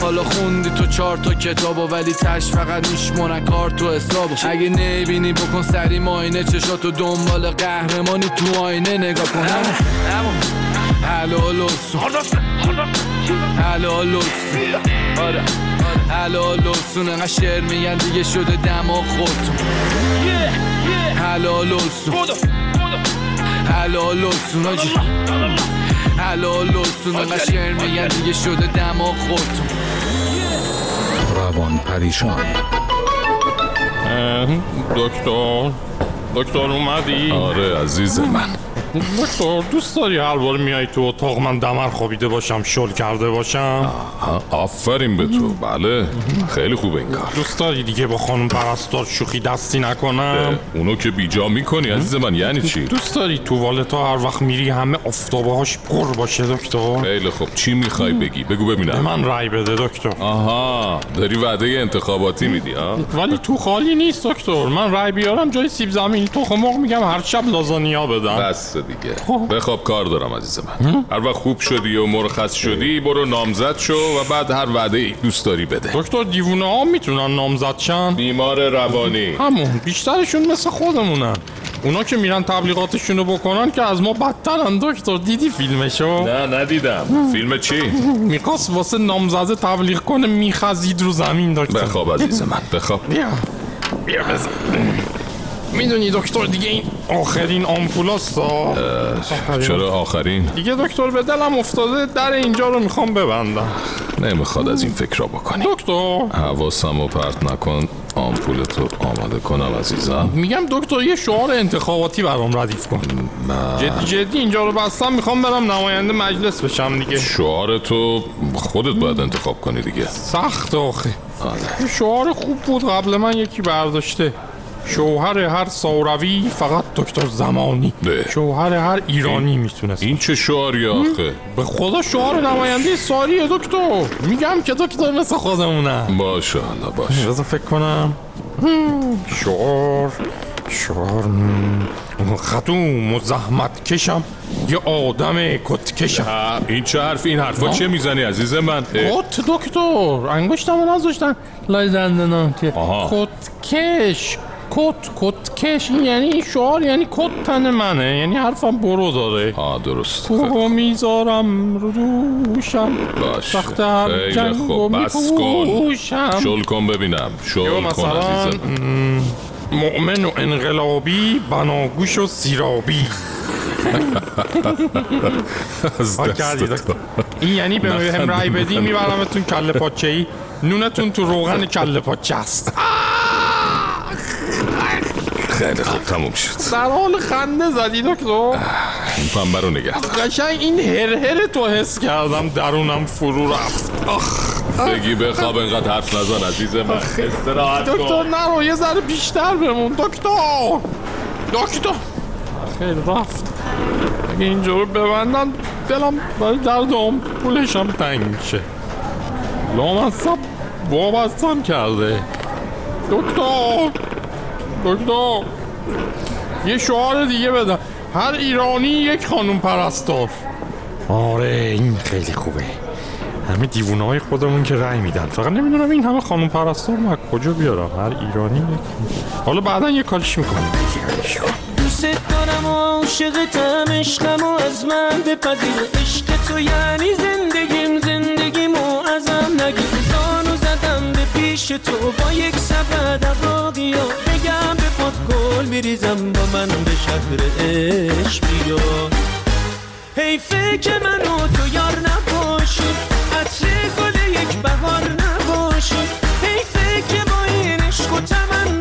حالا خوندی تو چهار تا کتابو ولی تش فقط میشمونن کار تو حسابو. اگه نبینی بکن سری ماینه چشاتو دنبال قهرمانی تو آینه نگاه کن حلال حلال آره حلال انقدر شعر میگن دیگه شده دماغ خودتون. حلال حلال آجی حلال انقدر شعر میگن دیگه شده دماغ خودتون. روان پریشان. دکتر دکتر اومدی؟ آره عزیز من دکتر دوست داری هر بار میای تو اتاق من دمر خوابیده باشم شل کرده باشم؟ آفرین به تو. بله خیلی خوبه این کار. دوست داری دیگه با خانم پرستار شوخی دستی نکنم؟ اونو که بیجا می‌کنی عزیز من یعنی چی؟ دوست داری تو والتا هر وقت میری همه افتابه هاش پر باشه دکتر؟ خیلی خوب. چی می‌خوای بگی؟ بگو ببینم. به من رای بده دکتر. آها داری وعده انتخاباتی میدی ها ولی تو خالی نیست دکتر. من رای بیارم جای سیب زمینی تخم مرغ میگم هر شب لازانیا بدم. بس. دیگه. بخواب کار دارم عزیز من. هر وقت خوب شدی و مرخص شدی برو نامزد شو و بعد هر وعده ای دوست داری بده. دکتر دیوونه ها می‌تونن نامزد شن؟ بیمار روانی. همون بیشترشون مثل خودمونن. اونا که میرن تبلیغاتشونو بکنن که از ما بدترن دکتر. دیدی فیلمشو؟ نه ندیدم. فیلم چی؟ می‌خواست واسه نامزده تبلیغ کنه میخزید رو زمین دکتر. بخواب عزیز من. بخواب. بیا. بیا بزن. می‌دونی دکتر دیگه این آخرین آمپولاست چرا آخرین؟ دیگه دکتر به دلم افتاده در اینجا رو می‌خوام ببندم. نمی‌خواد از این فکر را بکنی. دکتر. حواسم رو پرت نکن. آمپولتو آماده کنم عزیزم. میگم دکتر یه شعار انتخاباتی برام ردیف کن. جدی جدی اینجا رو بستم می‌خوام برم نماینده مجلس بشم دیگه. شعار تو خودت باید انتخاب کنی دیگه. سخت آخه. آره. شعار خوب بود قبل من یکی برداشته. شوهر هر ساروی فقط دکتر زمانی. شوهر هر ایرانی می‌تونست این چه شعاری آخه؟ به خدا شعار نماینده ساریه دکتر. میگم که دکتر مثل خودمونه. باشه حالا باشه بذار فکر کنم. شعار. شعار خدوم و زحمت کشم یه آدم کت کشم این چه حرف این حرفا چه می‌زنی عزیز من؟ کت دکتر. انگشتمو نذاشتن. لای دندنا. که. کت کش کت کت کش این یعنی شعار یعنی کت تن منه یعنی حرفم برو داره. آه درست. تو می‌ذارم رو دوشم. هر خیلی جنگ خوب. و بس کن. میپوشم. شل کن ببینم. شل کن عزیزم. مؤمن و انقلابی بناگوش و سیرابی. از دستت. این یعنی به نخند. هم رای بدی میبرمتون کله پاچه ای نونتون تو روغن کله پاچه است. خیلی خوب تموم شد. در حال خنده زدی دکتر این پنبه رو نگه. قشنگ این هر تو حس کردم درونم فرو رفت. آخ. بگی بخواب انقدر حرف نزن عزیز من. استراحت دکتر نرو یه ذره بیشتر بمون. دکتر! دکتر! خیلی رفت. اگه اینجا رو ببندن دلم برای درد آم پولشم تنگ میشه. لامصب وابستم کرده. دکتر! دکتر یه شعار دیگه بدم. هر ایرانی یک خانوم پرستار آره این خیلی خوبه. همه دیوونه های خودمون که رأی میدن. فقط نمی‌دونم این همه خانوم پرستار من از کجا بیارم؟ هر ایرانی یک حالا بعدا یه کاریش می‌کنم. دوست دارم و عاشقتم عشقم و از من بپذیر. عشق تو یعنی زندگیم زندگیم و ازم نگیر. پیش تو با یک سبد عراقی ها بگم به پات گل میریزم با من به شهر عشق بیا. حیفه که من و تو یار نباشیم عطر گل یک بهار نباشیم حیفه که با این عشق و تمنا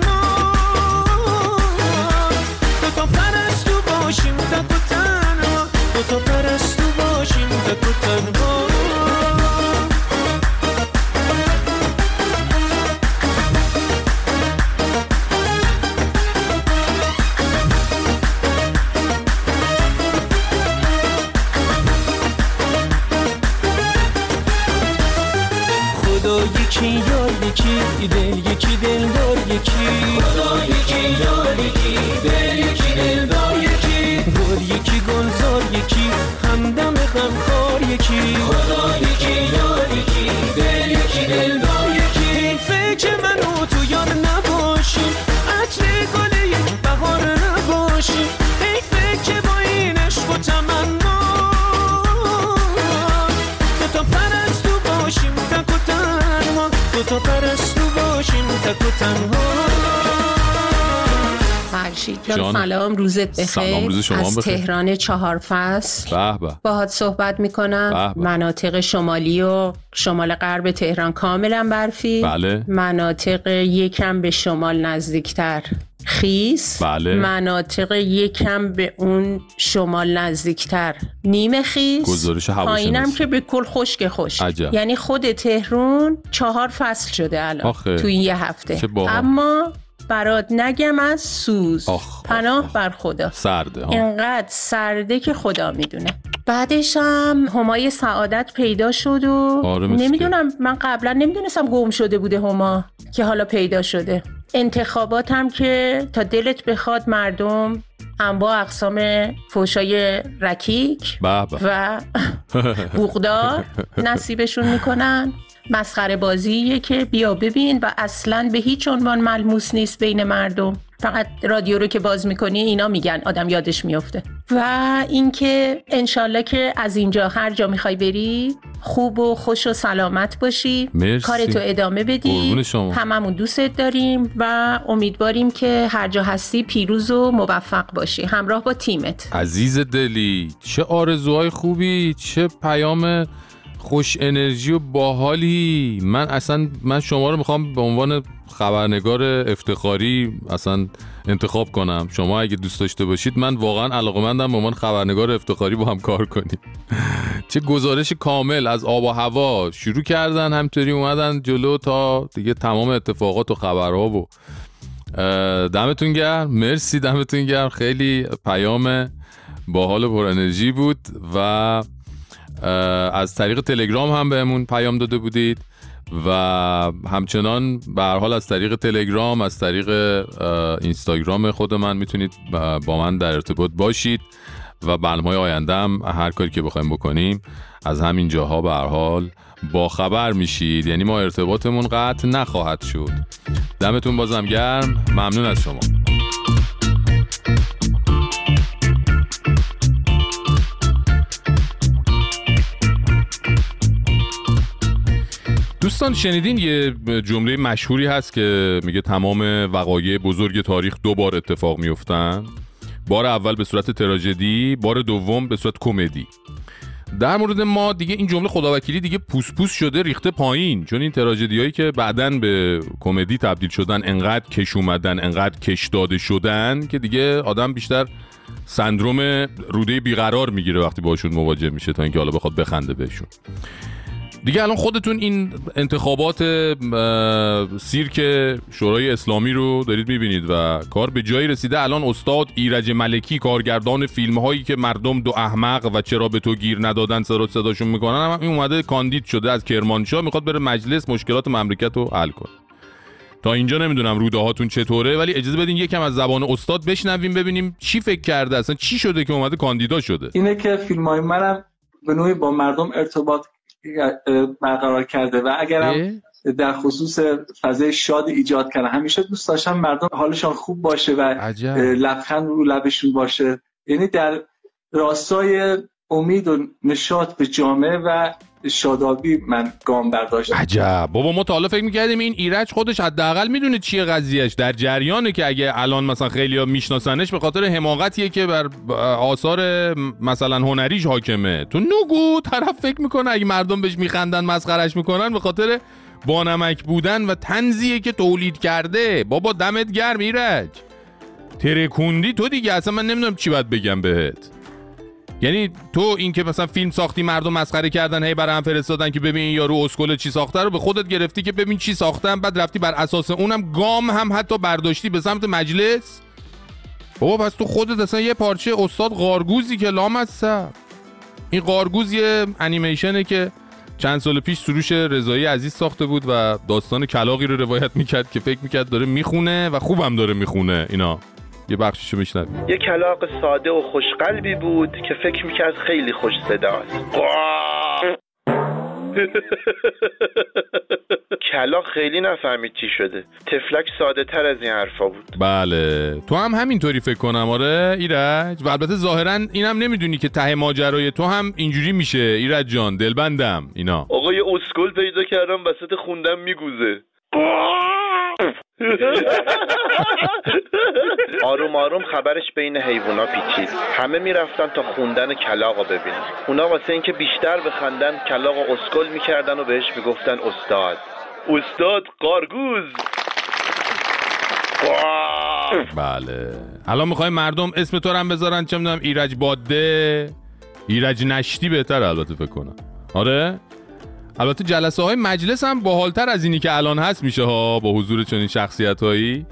تک و تنها فرشید جان. سلام روزت بخیر سلام، روز شما از بخیر. تهران چهار فصل به به باهات صحبت می‌کنم به به. مناطق شمالی و شمال غرب تهران کاملا برفی بله. مناطق یکم به شمال نزدیکتر خیس بله. مناطق یکم به اون شمال نزدیکتر. نیمه خیس. گزارش. پایینم که به کل خشک خشک. عجب. یعنی خود تهرون چهار فصل شده الان آخه. تو این یه هفته. اما برات نگم از سوز. آخ، پناه بر خدا. سرده ها. اینقدر سرده که خدا می‌دونه. بعدش هم همای سعادت پیدا شد و آره، نمی‌دونم من قبلا نمی‌دونستم گم شده بوده هما که حالا پیدا شده. انتخابات هم که تا دلت بخواد مردم انواع اقسام فوشای رکیک به و بوغدار نصیبشون می‌کنن. مسخره بازیه که بیا ببین و اصلا به هیچ عنوان ملموس نیست بین مردم. فقط رادیو رو که باز می‌کنی اینا میگن. آدم یادش میفته و اینکه انشالله که از اینجا هر جا می‌خوای بری خوب و خوش و سلامت باشی. مرسی. کارتو ادامه بدی. شما. هممون دوستت داریم و امیدواریم که هر جا هستی پیروز و موفق باشی. همراه با تیمت. عزیز دلی چه آرزوهای خوبی چه پیام خوش انرژی و باحالی. من اصلا من شما رو می‌خوام به عنوان خبرنگار افتخاری اصلا انتخاب کنم. شما اگه دوست داشته باشید من واقعا علاقمندم به عنوان خبرنگار افتخاری با هم کار کنیم. چه گزارش کامل از آب و هوا. شروع کردن همطوری اومدن جلو تا دیگه تمام اتفاقات و خبرها و دمتون گرم. مرسی دمتون گرم. خیلی پیام باحال و پر انرژی بود و از طریق تلگرام هم بهمون پیام داده بودید. و همچنان به حال از طریق تلگرام از طریق اینستاگرام خود من می‌تونید با با من در ارتباط باشید و برنامه آینده هم هر کاری که بخوایم بکنیم از همین جاها به هر حال با خبر میشید. یعنی ما ارتباطمون قطع نخواهد شد. دمتون بازم گرم. ممنون از شما. دوستان شنیدین یه جمله مشهوری هست که میگه تمام وقایع بزرگ تاریخ دو بار اتفاق میفتن بار اول به صورت تراژدی بار دوم به صورت کمدی. در مورد ما دیگه این جمله خداوکیلی دیگه پوس پوس شده ریخته پایین. چون این تراژدی هایی که بعدا به کمدی تبدیل شدن انقدر کش اومدن انقدر کش داده شدن که دیگه آدم بیشتر سندروم روده بیقرار می‌گیره وقتی باشون مواجه میشه تا اینکه حالا بخواد بخنده بهشون. دیگه الان خودتون این انتخابات سیرک شورای اسلامی رو دارید می‌بینید و کار به جایی رسیده. الان استاد ایرج ملکی کارگردان فیلم هایی که مردم دو احمق و چرا به تو گیر ندادن سر صداشون می‌کنن هم این اومده کاندید شده از کرمانشاه می‌خواد بره مجلس مشکلات مملکت رو حل کنه. تا اینجا نمی‌دونم روده هاتون چطوره ولی اجازه بدین یکم از زبان استاد بشنویم ببینیم چی فکر کرده اصلا چی شده که اومده کاندیدا شده. اینه که فیلم های منم به نوعی با مردم ارتباط برقرار کرده و اگرم در خصوص فضای شاد ایجاد کردن. همیشه دوست داشتم مردم حالشان خوب باشه و عجب. لبخند رو لبشون باشه. یعنی در راستای امید و نشاط به جامعه و شادابی من گام برداشتم. عجب. بابا ما تا حالا فکر می‌کردیم این ایرج خودش حداقل می‌دونه چیه قضیهش در جریانه که اگه الان مثلا خیلی میشناسنش به خاطر حماقتیه که بر آثار مثلا هنریش حاکمه. تو نگو طرف فکر می‌کنه اگه مردم بهش میخندن مسخرش می‌کنن به خاطر بانمک بودن و تنزیه که تولید کرده. بابا دمت گرم ایرج. ترکوندی تو دیگه اصلا من نمی‌دونم چی باید بگم بهت. یعنی تو این که مثلا فیلم ساختی مردم مسخره کردن هی برای هم فرستادن که ببین یارو اسکل چی ساخته رو به خودت گرفتی که ببین چی ساختن بعد رفتی بر اساس اونم گام هم حتی برداشتی به سمت مجلس. بابا پس تو خودت اصلا یه پارچه استاد قارگوزی که لام از سر این قارگوز یه انیمیشنه که چند سال پیش سروش رضایی عزیز ساخته بود و داستان کلاقی رو روایت می‌کرد که فکر می‌کرد داره می‌خونه و خوبم داره می‌خونه اینا. یه بخششو میشنویم یه کلاق ساده و خوشقلبی بود که فکر می‌کرد خیلی خوش صداست کلاق خیلی نفهمید چی شده. تفلک ساده تر از این حرفا بود. بله. تو هم همینطوری فکر کنم آره ایرج. و البته ظاهرا اینم نمی‌دونی که ته ماجرای تو هم اینجوری میشه. ایرج جان دلبندم. اینا. آقا یه اسکل پیدا کردم وسط خوندم میگوزه. آروم آروم خبرش بین حیوونا پیچید. همه می‌رفتن تا خوندن کلاقو ببینن. اونا واسه اینکه بیشتر بخندن کلاقو اسکل می‌کردن و بهش می‌گفتن استاد. استاد قارگوز. بله. الان می‌خوای مردم اسم تو رو هم بذارن چه می‌دونم ایرج باده ایرج نشتی بهتر البته فکر کنم. آره؟ البته جلسه های مجلس هم باحالتر از اینی که الان هست میشه ها با حضور چنین شخصیت هایی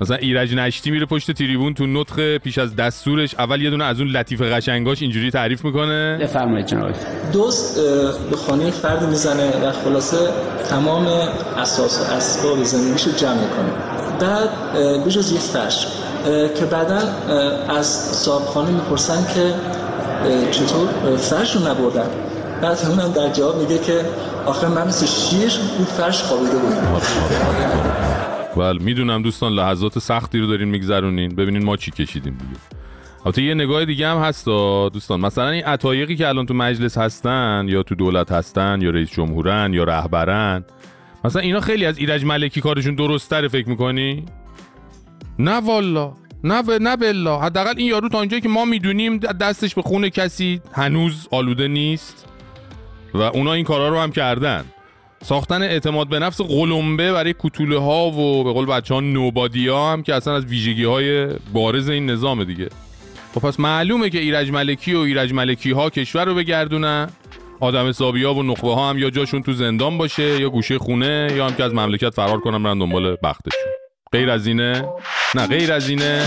مثلا ایرج نشتی میره پشت تریبون تو نطخ پیش از دستورش. اول یه دونه از اون لطیف قشنگاش اینجوری تعریف می‌کنه. بفرمایید جناب دوست به خانه یک فردی می‌زنه و خلاصه تمام اساس و اسباب زندگیش رو جمع کنه بعد بجز یک فرش که بعدا از صاحب خانه می‌پرسن که چطور؟ فرش رو نبردن. بعد همونم در جواب میگه که آخه من مثل شیر اون فرش خوابیده بود بله می‌دونم دوستان لحظات سختی رو دارین میگذرونین. ببینین ما چی کشیدیم دیگه. البته یه نگاه دیگه هم هست دوستان. مثلا این عطایقی که الان تو مجلس هستن یا تو دولت هستن یا رئیس جمهورن یا رهبرن مثلا اینا خیلی از ایرج ملکی کارشون درست فکر می‌کنی؟ نه والا. نه و نه بالله حداقل این یارو تا اونجایی که ما می‌دونیم دستش به خون کسی هنوز آلوده نیست. و اونا این کارا رو هم کردن. ساختن اعتماد به نفس قلمبه برای کتوله ها و به قول بچه ها نوبادی ها هم که اصلا از ویژگی های بارز این نظام دیگه. خب پس معلومه که ایرج ملکی و ایرج ملکی ها کشور رو بگردونن. آدم حسابی و نخبه ها هم یا جاشون تو زندان باشه یا گوشه خونه یا هم که از مملکت فرار کنن برن دنبال بختشون. غیر از اینه؟ نه غیر از اینه.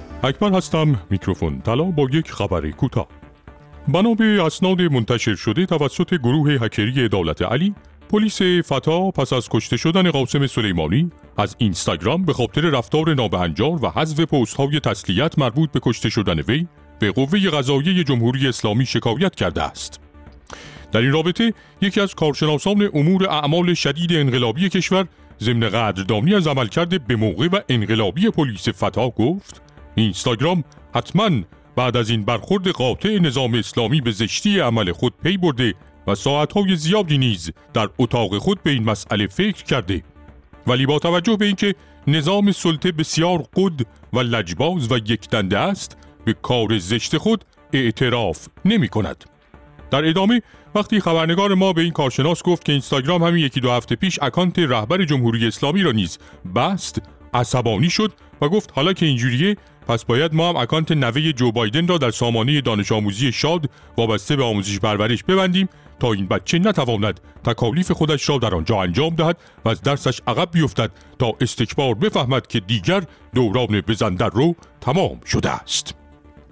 اکبر هستم میکروفون طلا با یک خبر کوتاه بنا به اسناد منتشر شده توسط گروه هکری دولت علی پلیس فتا پس از کشته شدن قاسم سلیمانی از اینستاگرام به خاطر رفتار نابهنجار و حذف پست های تسلیت مربوط به کشته شدن وی به قوه قضاییه جمهوری اسلامی شکایت کرده است در این رابطه یکی از کارشناسان امور اعمال شدید انقلابی کشور ضمن قدردانی از عملکرد به موقع و انقلابی پلیس فتا گفت اینستاگرام حتما بعد از این برخورد قاطع نظام اسلامی به زشتی عمل خود پی برده و ساعتهای زیادی نیز در اتاق خود به این مسئله فکر کرده ولی با توجه به اینکه نظام سلطه بسیار قد و لجباز و یکدنده است به کار زشت خود اعتراف نمی کند. در ادامه وقتی خبرنگار ما به این کارشناس گفت که اینستاگرام همین یکی دو هفته پیش account رهبر جمهوری اسلامی را نیز بست عصبانی شد و گفت حالا که اینجوریه پس باید ما هم account نوه جو بایدن را در سامانه دانش آموزی شاد وابسته به آموزش پرورش ببندیم تا این بچه نتواند تکالیف خودش را در آنجا انجام دهد و از درسش عقب بیفتد تا استکبار بفهمد که دیگر دوران بزن در رو تمام شده است.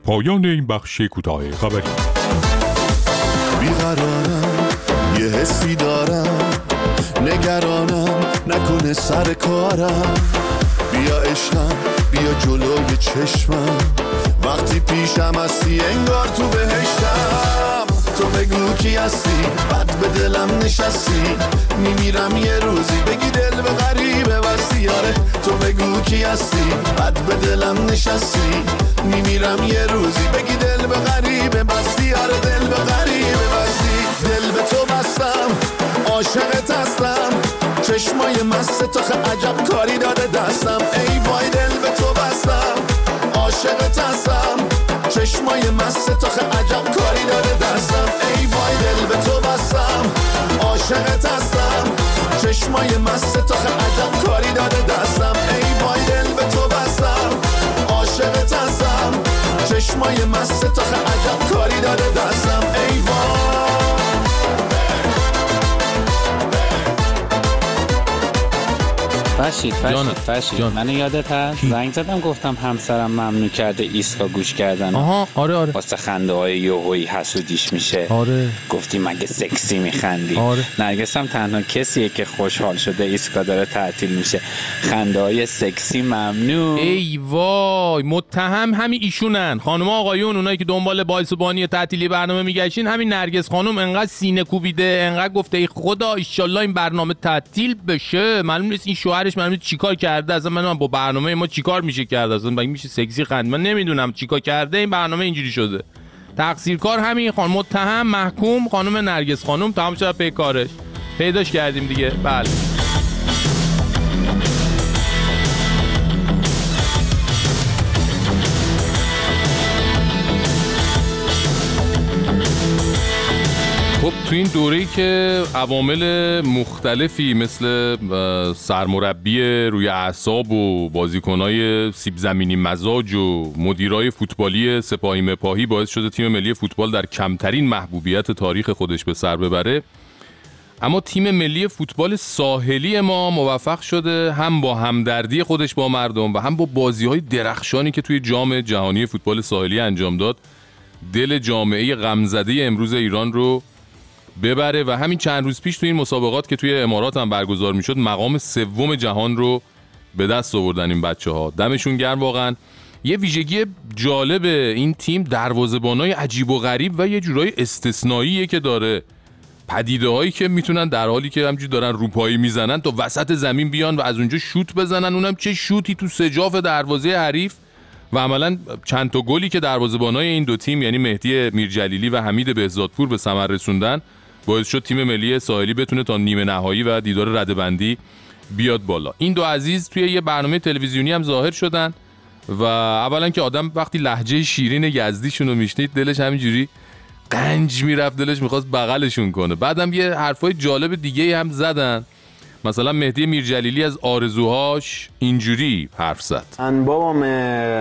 پایان این بخش کوتاه خبری. بیقرارم یه حسی دارم. نگرانم نکنه سر کارم. بیا عشقم بیا جلوی چشمم. وقتی پیشم هستی انگار تو بهشتم. تو بگو کی هستی؟ بد به دلم نشستی. میمیرم یه روزی بگی دل به غریبه بستی آره تو بگو کی هستی؟ بد به دلم نشستی. میمیرم یه روزی بگی دل به غریبه بستی. آره دل به غریبه بستی. دل به تو بستم عاشقت هستم. چشمای مست تو عجب کاری داده دستم. ای وای دل به تو بستم. عاشقت هستم. چشمای مست تو عجب کاری داده دستم. ای وای دل به تو بستم. عاشقت هستم. چشمای مست تو عجب کاری داده دستم. ای وای دل به تو بستم. عاشقت هستم. چشمای مست تو عجب کاری داده دستم. فرشید فرشید فرشید منو یادت هست؟ زنگ زدم گفتم همسرم ممنوع کرده ایسکا گوش کردن. آها آره آره. واسه خنده های یوهویی حسودیش میشه. آره. گفتی مگه سکسی میخندی؟ آره. نرگس هم تنها کسیه که خوشحال شده ایسکا داره تعطیل میشه. خنده های سکسی ممنوع. ای وای متهم همین ایشونن. خانم آقایون اونایی که دنبال بانی تعطیلی برنامه میگشین همین نرگس خانم انقدر سینه کوبیده انقدر گفته ای خدا ایشالله این برنامه تعطیل بشه. معلوم نیست این شوهر من چیکار کرده اصلا من با برنامه ما چیکار میشه کرد اصلا مگه میشه سکسی خند؟ من نمی‌دونم چیکار کرده این برنامه اینجوری شده. تقصیرکار همین خانم متهم محکوم خانم نرگس خانم تمام شد پی کارش. پیداش کردیم دیگه. بله. تو این دوره‌ای که عوامل مختلفی مثل سرمربی روی اعصاب و بازیکنای سیب زمینی مزاج و مدیرای فوتبالی سپاهی مپاهی باعث شده تیم ملی فوتبال در کمترین محبوبیت تاریخ خودش به سر ببره. اما تیم ملی فوتبال ساحلی ما موفق شده هم با همدردی خودش با مردم و هم با بازی های درخشانی که توی جام جهانی فوتبال ساحلی انجام داد. دل جامعه غمزده امروز ایران رو ببره و همین چند روز پیش توی این مسابقات که توی امارات هم برگزار می‌شد مقام سوم جهان رو به دست آوردن این بچه ها دمشون گرم واقعا. یه ویژگی جالب این تیم دروازه‌بانای عجیب و غریب و یه جورای استثنائیه که داره. پدیده هایی که می‌تونن در حالی که همجوری دارن روپایی می‌زنن تا وسط زمین بیان و از اونجا شوت بزنن. اونم چه شوتی تو سجاف دروازه حریف و عملا چند تا گلی که دروازه‌بانای این دو تیم یعنی مهدی میرجلیلی و حمید بهزادپور به ثمر رسوندن باعث شد تیم ملی ساحلی بتونه تا نیمه نهایی و دیدار ردبندی بیاد بالا. این دو عزیز توی یه برنامه تلویزیونی هم ظاهر شدن و اولا که آدم وقتی لحجه شیرین یزدیشون رو میشنید دلش همینجوری قنج می‌رفت دلش می‌خواست بغلشون کنه. بعدم یه حرفای جالب دیگه هم زدن. مثلا مهدی میرجلیلی از آرزوهاش اینجوری حرف زد. اه،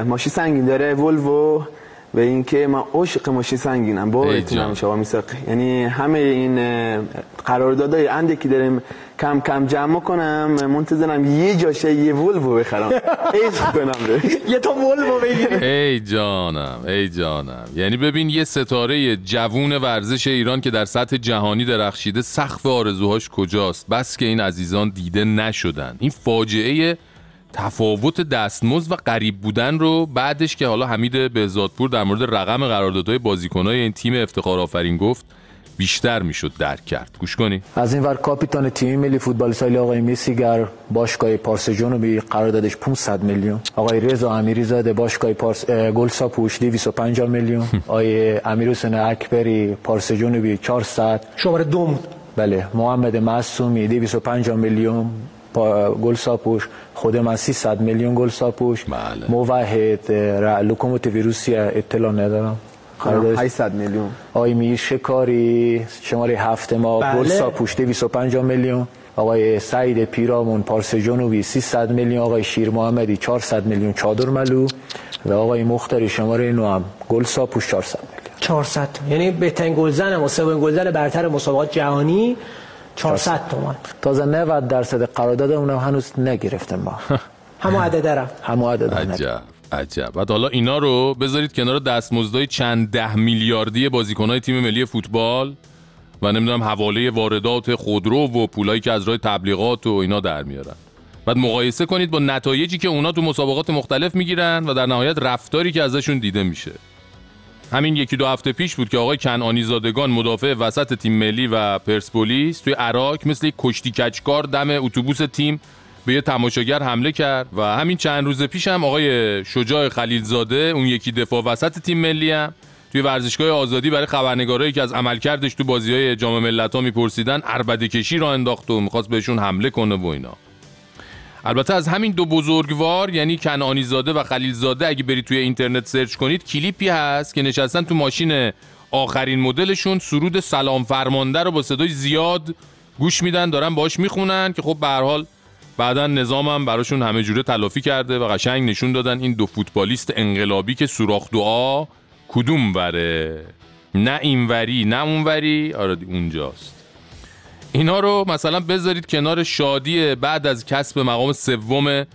ماشین سنگین داره ولوو و اینکه من عشق ماشین سنگینم با جان. شما میساق یعنی همه این اه، قراردادهای انده که داریم کم کم جمع کنم منتظرم یه جاشه یه ولوو بخرم. عشق کنم یه تا ولوو بگیری ای جانم ای جانم. یعنی ببین یه ستاره جوون ورزش ایران که در سطح جهانی درخشیده سقف آرزوهاش کجاست؟ بس که این عزیزان دیده نشدن. این فاجعه تفاوت دستمزد و قریب بودن رو بعدش که حالا حمید بهزادپور در مورد رقم قراردادهای بازیکنای این تیم افتخار آفرین گفت بیشتر می‌شد درک کرد. گوش کنی از این ور کاپیتان تیم ملی فوتبال سالی آقای مسیگر باشگاه پارس جنوبی قراردادش 500 میلیون. آقای رضا امیری زاده باشگاه پارس گلسا پوش 250 میلیون. آقای امیر حسین اکبری پارس جنوبی 400 شماره دوم بله محمد معصومی 250 میلیون. گل ساپوش خود من 300 میلیون گل ساپوش. بله. موحد لوکوموتیو روسیه اطلاع ندارم. قراردادش 800 میلیون. آقای میر شکاری شماره هفت ما بله. گل ساپوش 250 میلیون. آقای سعید پیرامون پارس جنوبی 300 میلیون. آقای شیر محمدی 400 میلیون. چادر ملو و آقای مختاری شماره نو هم. گل ساپوش 400 میلیون. 400 یعنی بهترین گلزن و سومین گلزن برتر مسابقات جهانی. 400 تومان. تازه 90 درصد قرارداد اونم هنوز نگرفتیم ما. همه عدده را. همه عدد عجب عجب. بعد حالا اینا رو بذارید کنار دستمزدهای چند ده میلیاردی بازیکنهای تیم ملی فوتبال و نمی‌دونم حواله واردات خودرو و پولایی که از راه تبلیغات و اینا در میارن. بعد مقایسه کنید با نتایجی که اونا تو مسابقات مختلف می‌گیرن و در نهایت رفتاری که ازشون دیده میشه. همین یکی دو هفته پیش بود که آقای کنعانی زادگان مدافع وسط تیم ملی و پرسپولیس توی عراق مثل یک کشتی کچکار دم اتوبوس تیم به یه تماشاگر حمله کرد و همین چند روز پیش هم آقای شجاع خلیلزاده اون یکی دفاع وسط تیم ملی هم توی ورزشگاه آزادی برای خبرنگارایی که از عملکردش تو بازی های جام ملت‌ها میپرسیدن عربده کشی را انداخت و می‌خواست بهشون حمله کنه و اینا. البته از همین دو بزرگوار یعنی کنعانی زاده و خلیل زاده اگه برید توی اینترنت سرچ کنید کلیپی هست که نشستن تو ماشین آخرین مدلشون سرود سلام فرمانده رو با صدای زیاد گوش میدن دارن باش می‌خونن که خب به حال بعدا نظامم براشون همه جوره تلافی کرده و قشنگ نشون دادن این دو فوتبالیست انقلابی که سوراخ دعا کدوم وره؟ نه اینوری نه اونوری. آره اونجاست. اینا رو مثلا بذارید کنار شادی بعد از کسب مقام سوم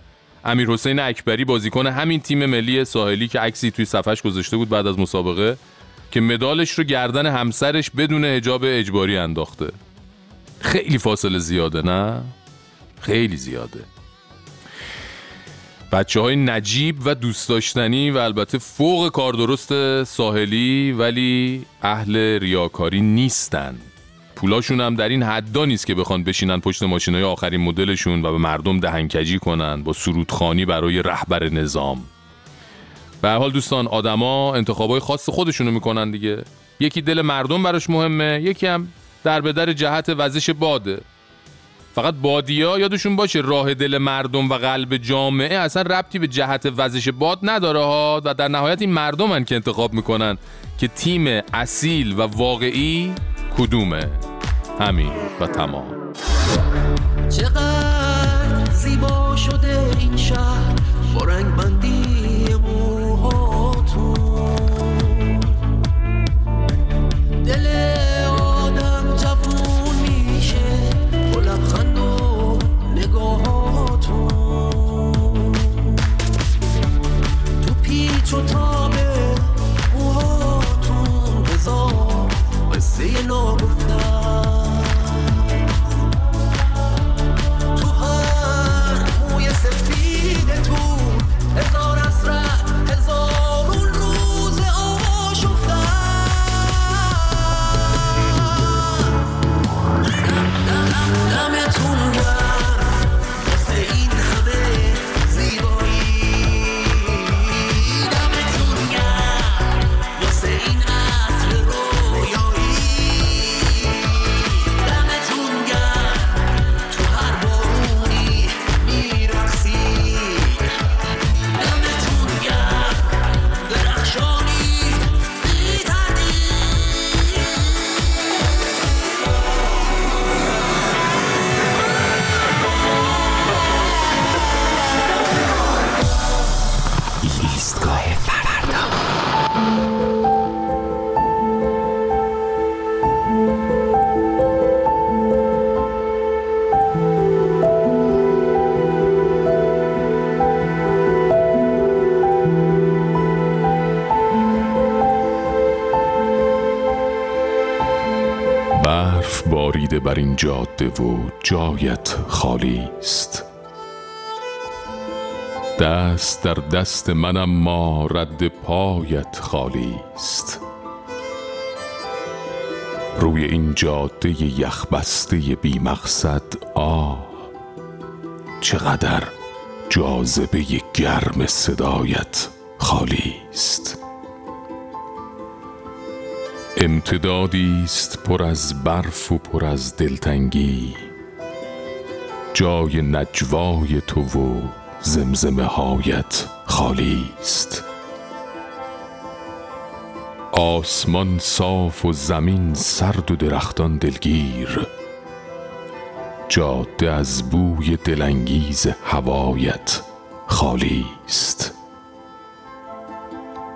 امیر حسین اکبری بازیکن همین تیم ملی ساحلی که عکسی توی صفحش گذاشته بود بعد از مسابقه که مدالش رو گردن همسرش بدون حجاب اجباری انداخته. خیلی فاصله زیاده نه؟ خیلی زیاده. بچه های نجیب و دوست داشتنی و البته فوق کاردرست ساحلی ولی اهل ریاکاری نیستن. پولاشون هم در این حدا نیست که بخوان بشینن پشت ماشینای آخرین مدلشون و به مردم دهنکجی کنن با سرودخانی برای رهبر نظام. به حال دوستان آدما انتخابای خاص خودشونو می‌کنن دیگه. یکی دل مردم براش مهمه یکی هم در به در جهت وزش باده. فقط بادیا یادشون باشه راه دل مردم و قلب جامعه اصلا ربطی به جهت وزش باد نداره ها و در نهایت این مردمن که انتخاب می‌کنن که تیم اصیل و واقعی کدومه. همین و تمام. چقدر بر این جاده و جایت خالی است. دست در دست منم ما رد پایت خالی است. روی این جاده یخبسته بی مقصد آه چقدر جاذبه گرم صدایت خالی امتدادی است پر از برف و پر از دلتنگی. جای نجوای تو و زمزمه هایت خالی است. آسمان صاف و زمین سرد و درختان دلگیر. جاده از بوی دلانگیز هوایت خالی است.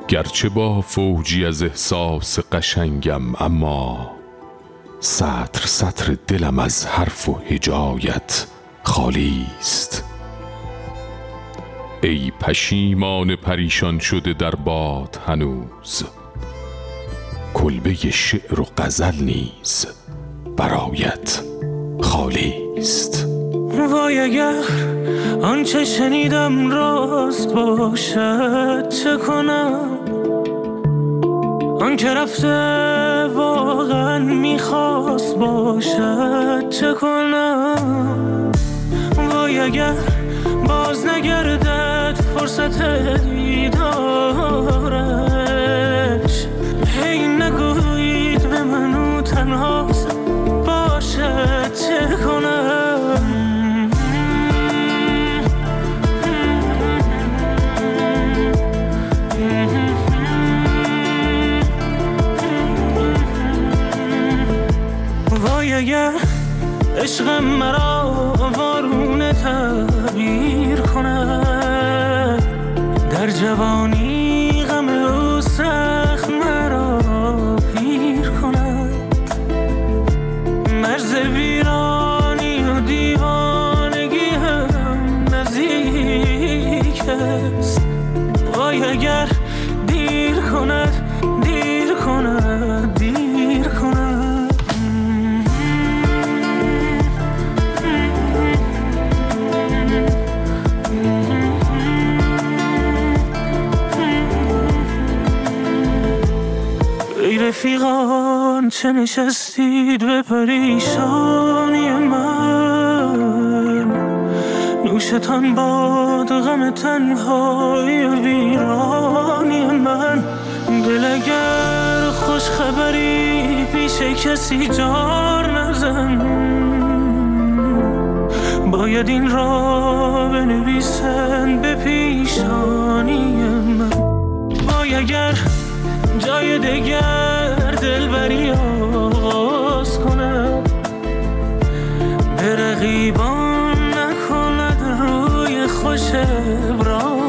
گرچه با فوجی از احساس قشنگم اما سطر سطر دلم از حرف و هجایت خالی است. ای پشیمان پریشان شده در باد هنوز کلبه شعر و غزل نیز برایت خالی است. وای اگر آنچه شنیدم راست باشد چه کنم؟ آنکه رفته واقعا می‌خواست باشد چه کنم؟ وای اگر باز نگردد فرصت دیدارش عشق مرا وارونه تغییر کند. در جوانی چه نشستید به پریشانی من؟ نوشتان باد غم تنهای ویرانی من. دل اگر خوش خبری پیش کسی جار نزن. باید این را بنویسن به پیشانی من. وای اگر جای دگر دلبری آغاز کنم. به رقیبان نکند روی خوش ابراز